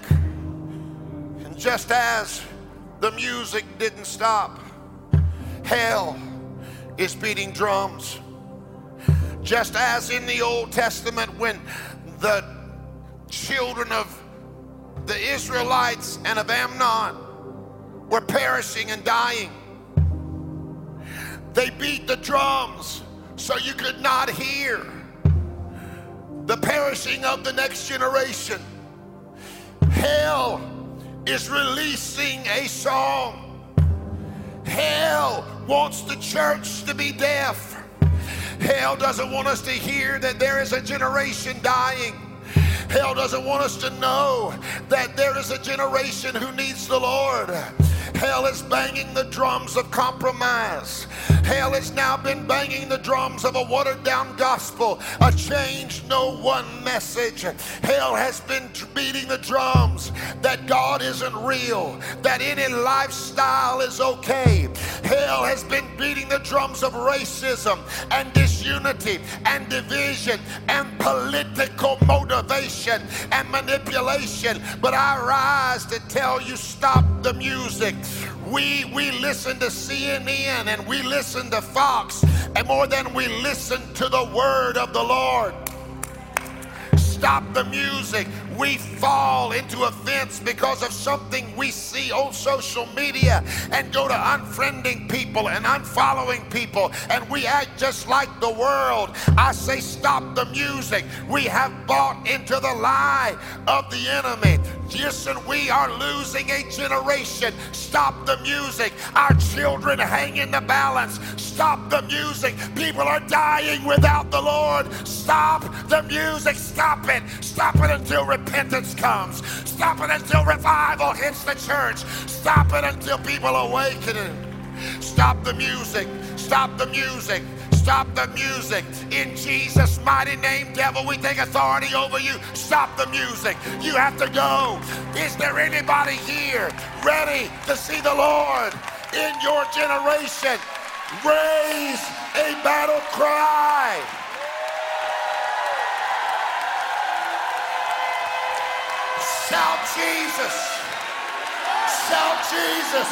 And just as the music didn't stop. Hell is beating drums. Just as in the Old Testament, when the children of the Israelites and of Ammon were perishing and dying, they beat the drums so you could not hear the perishing of the next generation. Hell is releasing a song. Hell wants the church to be deaf. Hell doesn't want us to hear that there is a generation dying. Hell doesn't want us to know that there is a generation who needs the Lord. Hell is banging the drums of compromise. Hell has now been banging the drums of a watered down gospel, a change no one message. Hell has been beating the drums that God isn't real, that any lifestyle is okay. Hell has been beating the drums of racism and disunity and division and political motivation and manipulation. But I rise to tell you stop the music. We we listen to CNN and we listen to Fox, and more than we listen to the word of the Lord. Stop the music. We fall into offense because of something we see on social media and go to unfriending people and unfollowing people, and we act just like the world. I say, stop the music. We have bought into the lie of the enemy. Listen, we are losing a generation. Stop the music. Our children hang in the balance. Stop the music. People are dying without the Lord. Stop the music. Stop it. Stop it until repentance comes. Stop it until revival hits the church. Stop it until people awaken. Stop the music. Stop the music. Stop the music. In Jesus' mighty name, devil, we take authority over you. Stop the music. You have to go. Is there anybody here ready to see the Lord in your generation? Raise a battle cry. Shout Jesus. Shout Jesus.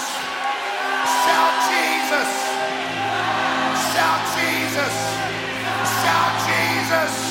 Shout Jesus. Shout Jesus. Shout Jesus.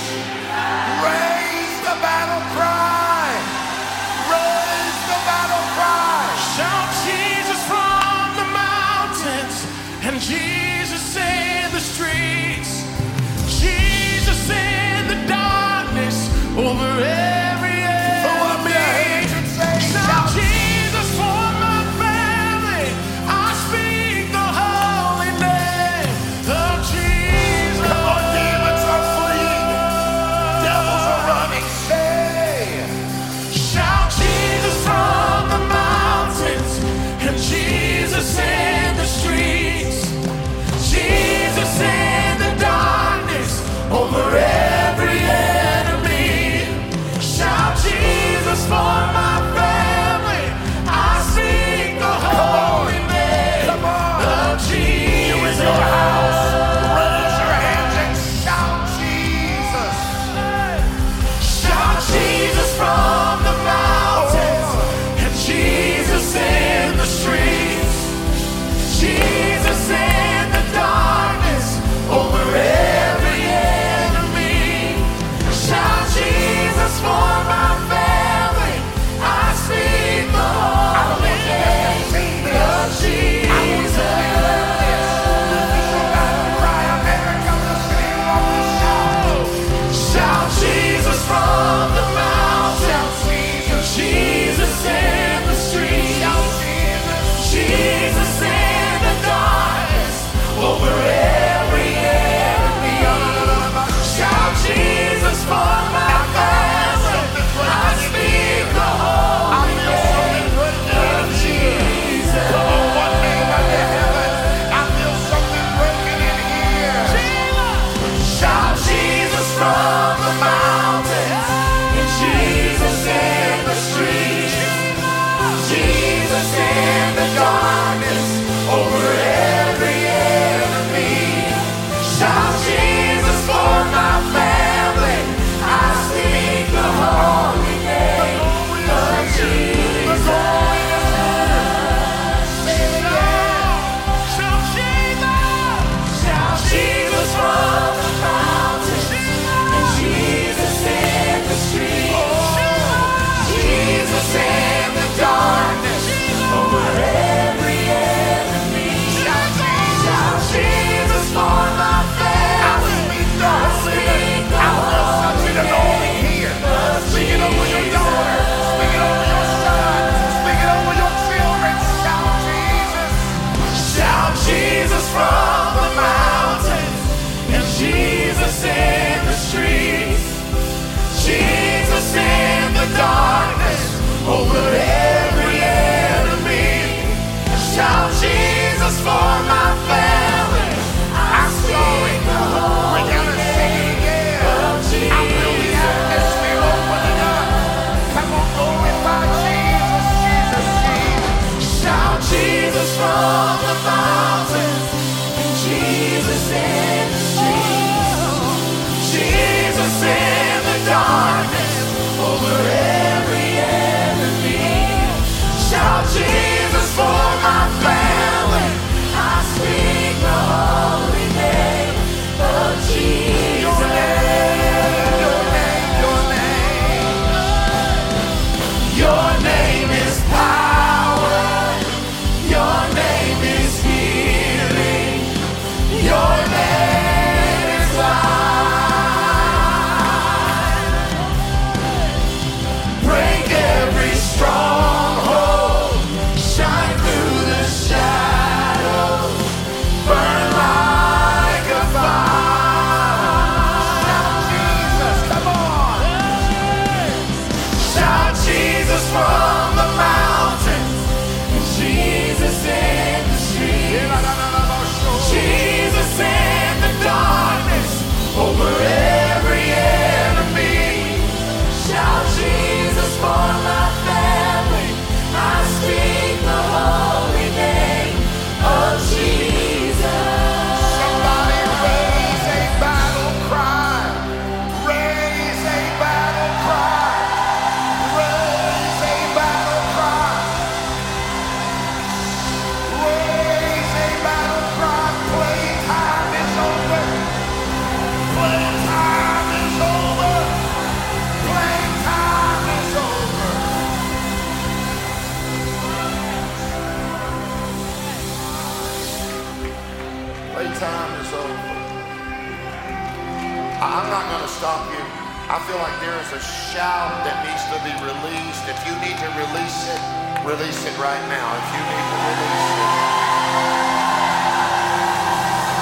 That needs to be released. If you need to release it, release it right now. If you need to release it.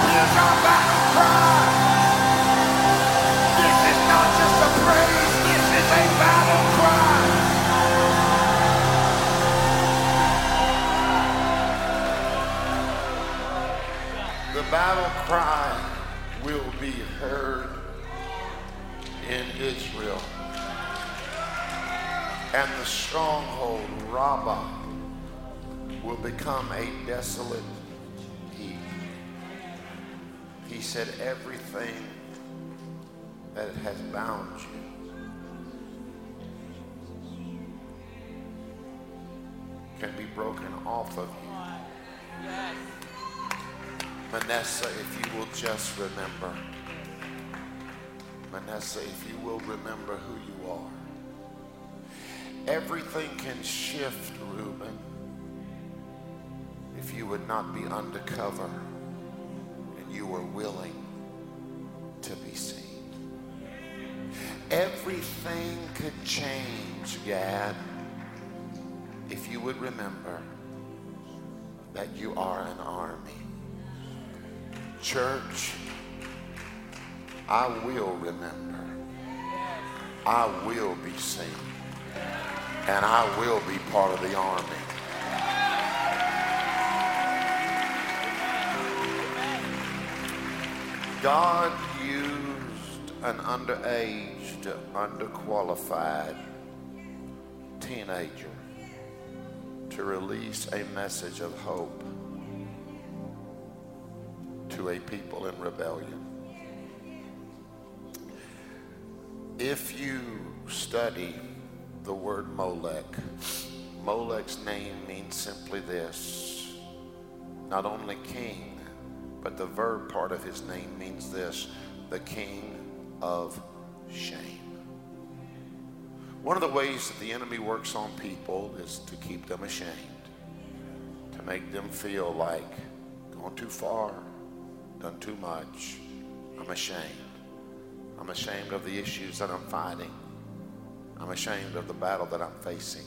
Here's our battle cry. This is not just a praise, this is a battle cry. The battle cry And the stronghold, Rabbah, will become a desolate heap. He said, Everything that has bound you can be broken off of you. Manasseh, if you will just remember. Manasseh, if you will remember who. Everything can shift, Reuben, if you would not be undercover and you were willing to be seen. Everything could change, Gad, if you would remember that you are an army. Church, I will remember. I will be seen. And I will be part of the army. God used an underaged, underqualified teenager to release a message of hope to a people in rebellion. If you study the word Molech, Molech's name means simply this not only king, but the verb part of his name means this the king of shame. One of the ways that the enemy works on people is to keep them ashamed, to make them feel like going too far, done too much. I'm ashamed. I'm ashamed of the issues that I'm fighting. I'm ashamed of the battle that I'm facing.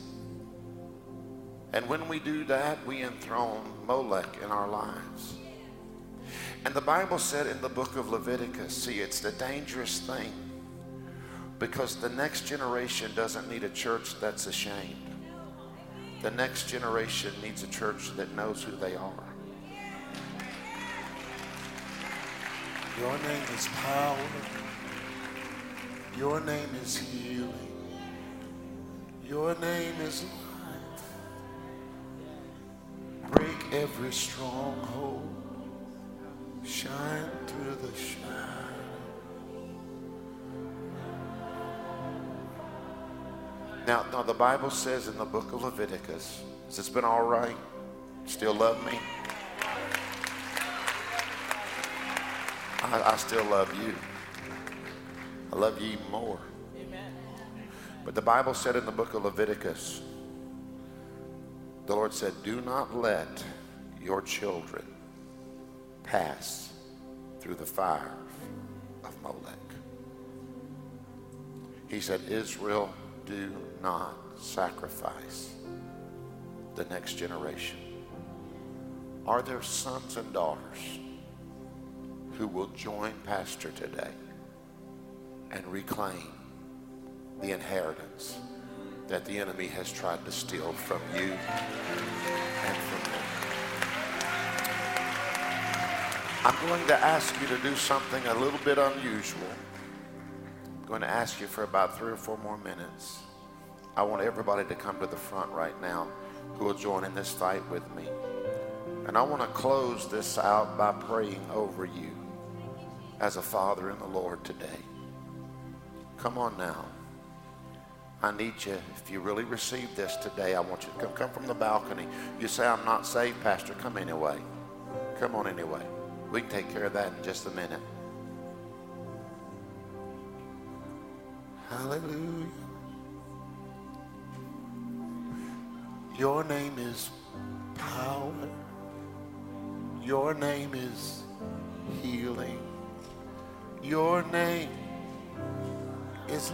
And when we do that, we enthrone Molech in our lives. And the Bible said in the book of Leviticus, see, it's the dangerous thing because the next generation doesn't need a church that's ashamed. The next generation needs a church that knows who they are. Your name is power. Your name is healing. Your name is life. Break every stronghold. Shine through the shine. Now, now the Bible says in the book of Leviticus, has it been all right? Still love me? I, I still love you. I love you more. But the Bible said in the book of Leviticus, the Lord said, Do not let your children pass through the fire of Molech. He said, Israel, do not sacrifice the next generation. Are there sons and daughters who will join Pastor today and reclaim the inheritance that the enemy has tried to steal from you and from me? I'm going to ask you to do something a little bit unusual. I'm going to ask you for about three or four more minutes. I want everybody to come to the front right now who will join in this fight with me. And I want to close this out by praying over you as a father in the Lord today. Come on now. I need you, if you really receive this today, I want you to come, come from the balcony. You say, I'm not saved, Pastor. Come anyway. Come on anyway. We can take care of that in just a minute. Hallelujah. Your name is power. Your name is healing. Your name is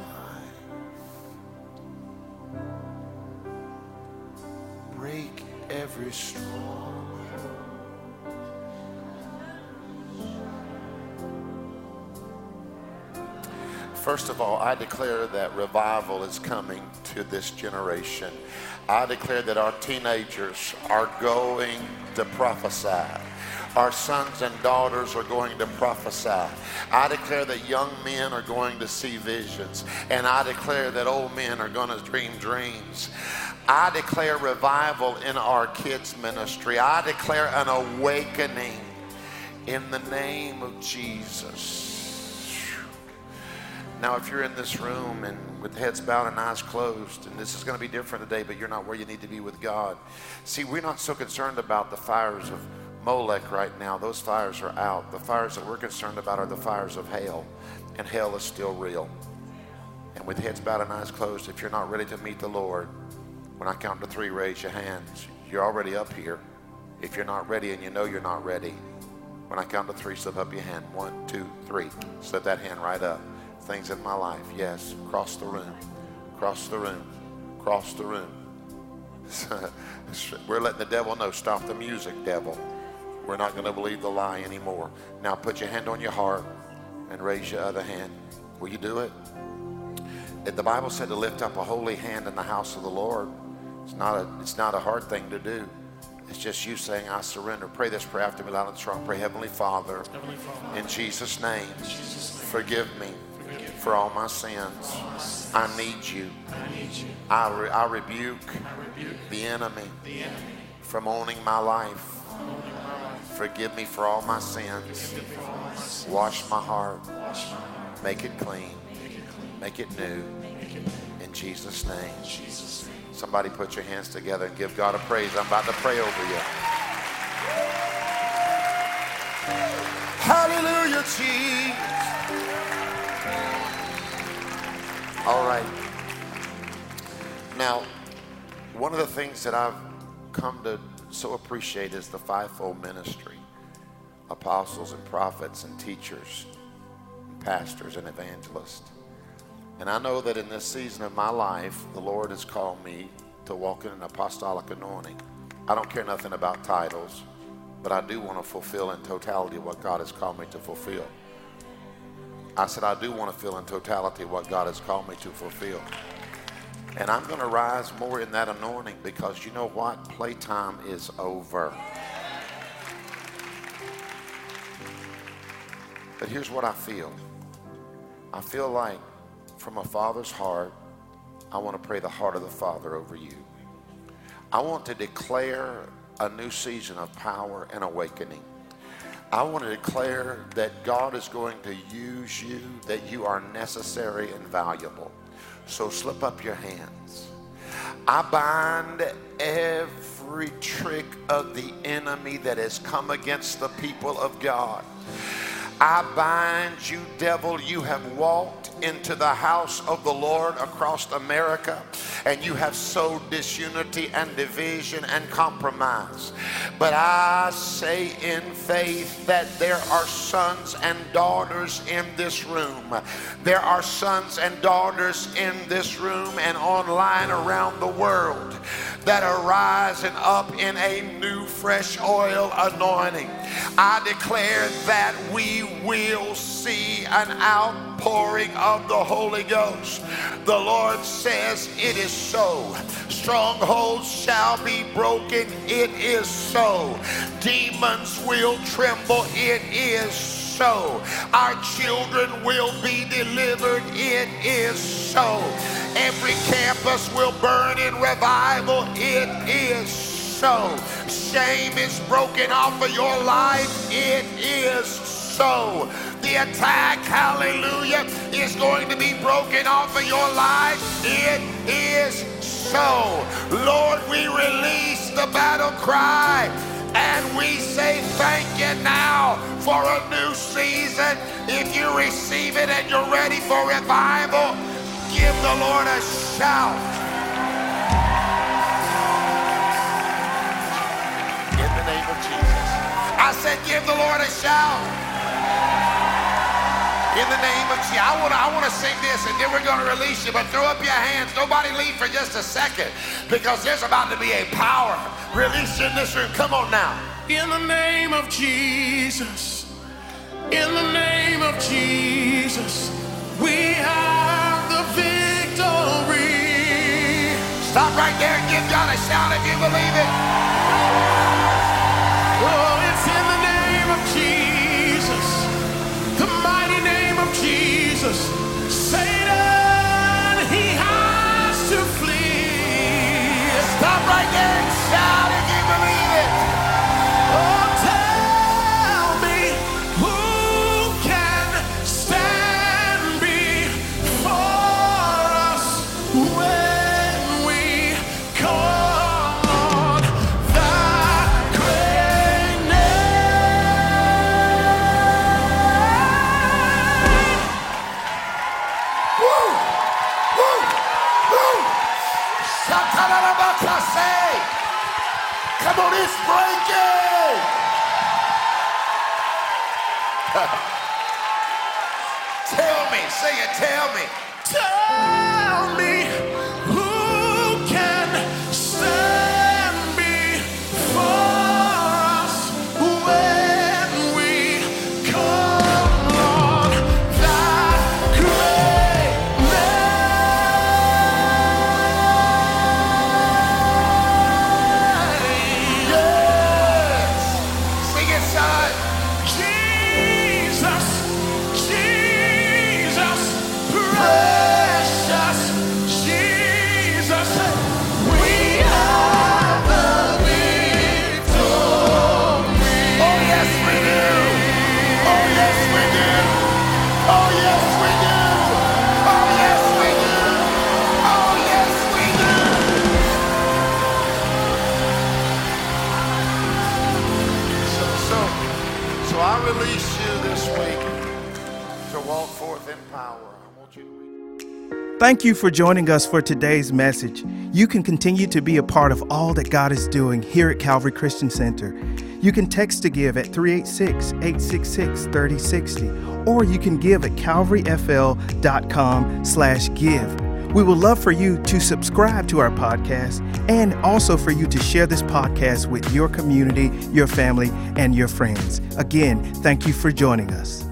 Break every. First of all, I declare that revival is coming to this generation. I declare that our teenagers are going to prophesy. Our sons and daughters are going to prophesy. I declare that young men are going to see visions. And I declare that old men are going to dream dreams. I declare revival in our kids' ministry. I declare an awakening in the name of Jesus. Now, if you're in this room and with heads bowed and eyes closed, and this is going to be different today, but you're not where you need to be with God. See, we're not so concerned about the fires of Molech right now. Those fires are out. The fires that we're concerned about are the fires of hell, and hell is still real. And with heads bowed and eyes closed, if you're not ready to meet the Lord, when I count to three, raise your hands. You're already up here. If you're not ready and you know you're not ready, when I count to three, slip up your hand. One, two, three. Slip that hand right up things in my life. Yes, cross the room, cross the room, cross the room. We're letting the devil know, stop the music, devil. We're not going to believe the lie anymore. Now put your hand on your heart and raise your other hand. Will you do it? The Bible said to lift up a holy hand in the house of the Lord. It's not a, it's not a hard thing to do. It's just you saying, I surrender. Pray this prayer after me loud and strong. Pray, Heavenly Father, Heavenly Father in Jesus' name, Jesus' name, forgive me for all my sins. I need you. I need you. I, re- I rebuke I rebuke the enemy the enemy from owning my life. Forgive me for all my sins. Wash my heart. Make it clean. Make it new. In Jesus' name. Somebody put your hands together and give God a praise. I'm about to pray over you. Hallelujah, Jesus. All right. Now, one of the things that I've come to so appreciate is the fivefold ministry apostles and prophets and teachers, and pastors and evangelists. And I know that in this season of my life, the Lord has called me to walk in an apostolic anointing. I don't care nothing about titles, but I do want to fulfill in totality what God has called me to fulfill. I said, I do want to feel in totality what God has called me to fulfill. And I'm going to rise more in that anointing because you know what? Playtime is over. But here's what I feel I feel like from a father's heart, I want to pray the heart of the Father over you. I want to declare a new season of power and awakening. I want to declare that God is going to use you, that you are necessary and valuable. So slip up your hands. I bind every trick of the enemy that has come against the people of God. I bind you, devil. You have walked into the house of the Lord across America and you have sowed disunity and division and compromise. But I say in faith that there are sons and daughters in this room. There are sons and daughters in this room and online around the world that are rising up in a new fresh oil anointing. I declare that we will see an outpouring of the Holy Ghost. The Lord says it is so. Strongholds shall be broken. It is so. Demons will tremble. It is so. Our children will be delivered. It is so. Every campus will burn in revival. It is so. Shame is broken off of your life. It is so. So the attack, hallelujah, is going to be broken off of your life. It is so. Lord, we release the battle cry. And we say thank you now for a new season. If you receive it and you're ready for revival, give the Lord a shout. In the name of Jesus. I said, give the Lord a shout. In the name of Jesus. I want to I want to sing this and then we're going to release you. But throw up your hands. Nobody leave for just a second because there's about to be a power released in this room. Come on now. In the name of Jesus. In the name of Jesus. We have the victory. Stop right there and give God a shout if you believe it. Stop right Thank you for joining us for today's message. You can continue to be a part of all that God is doing here at Calvary Christian Center. You can text to give at 386 866 3060, or you can give at calvaryfl.com slash give. We would love for you to subscribe to our podcast and also for you to share this podcast with your community, your family, and your friends. Again, thank you for joining us.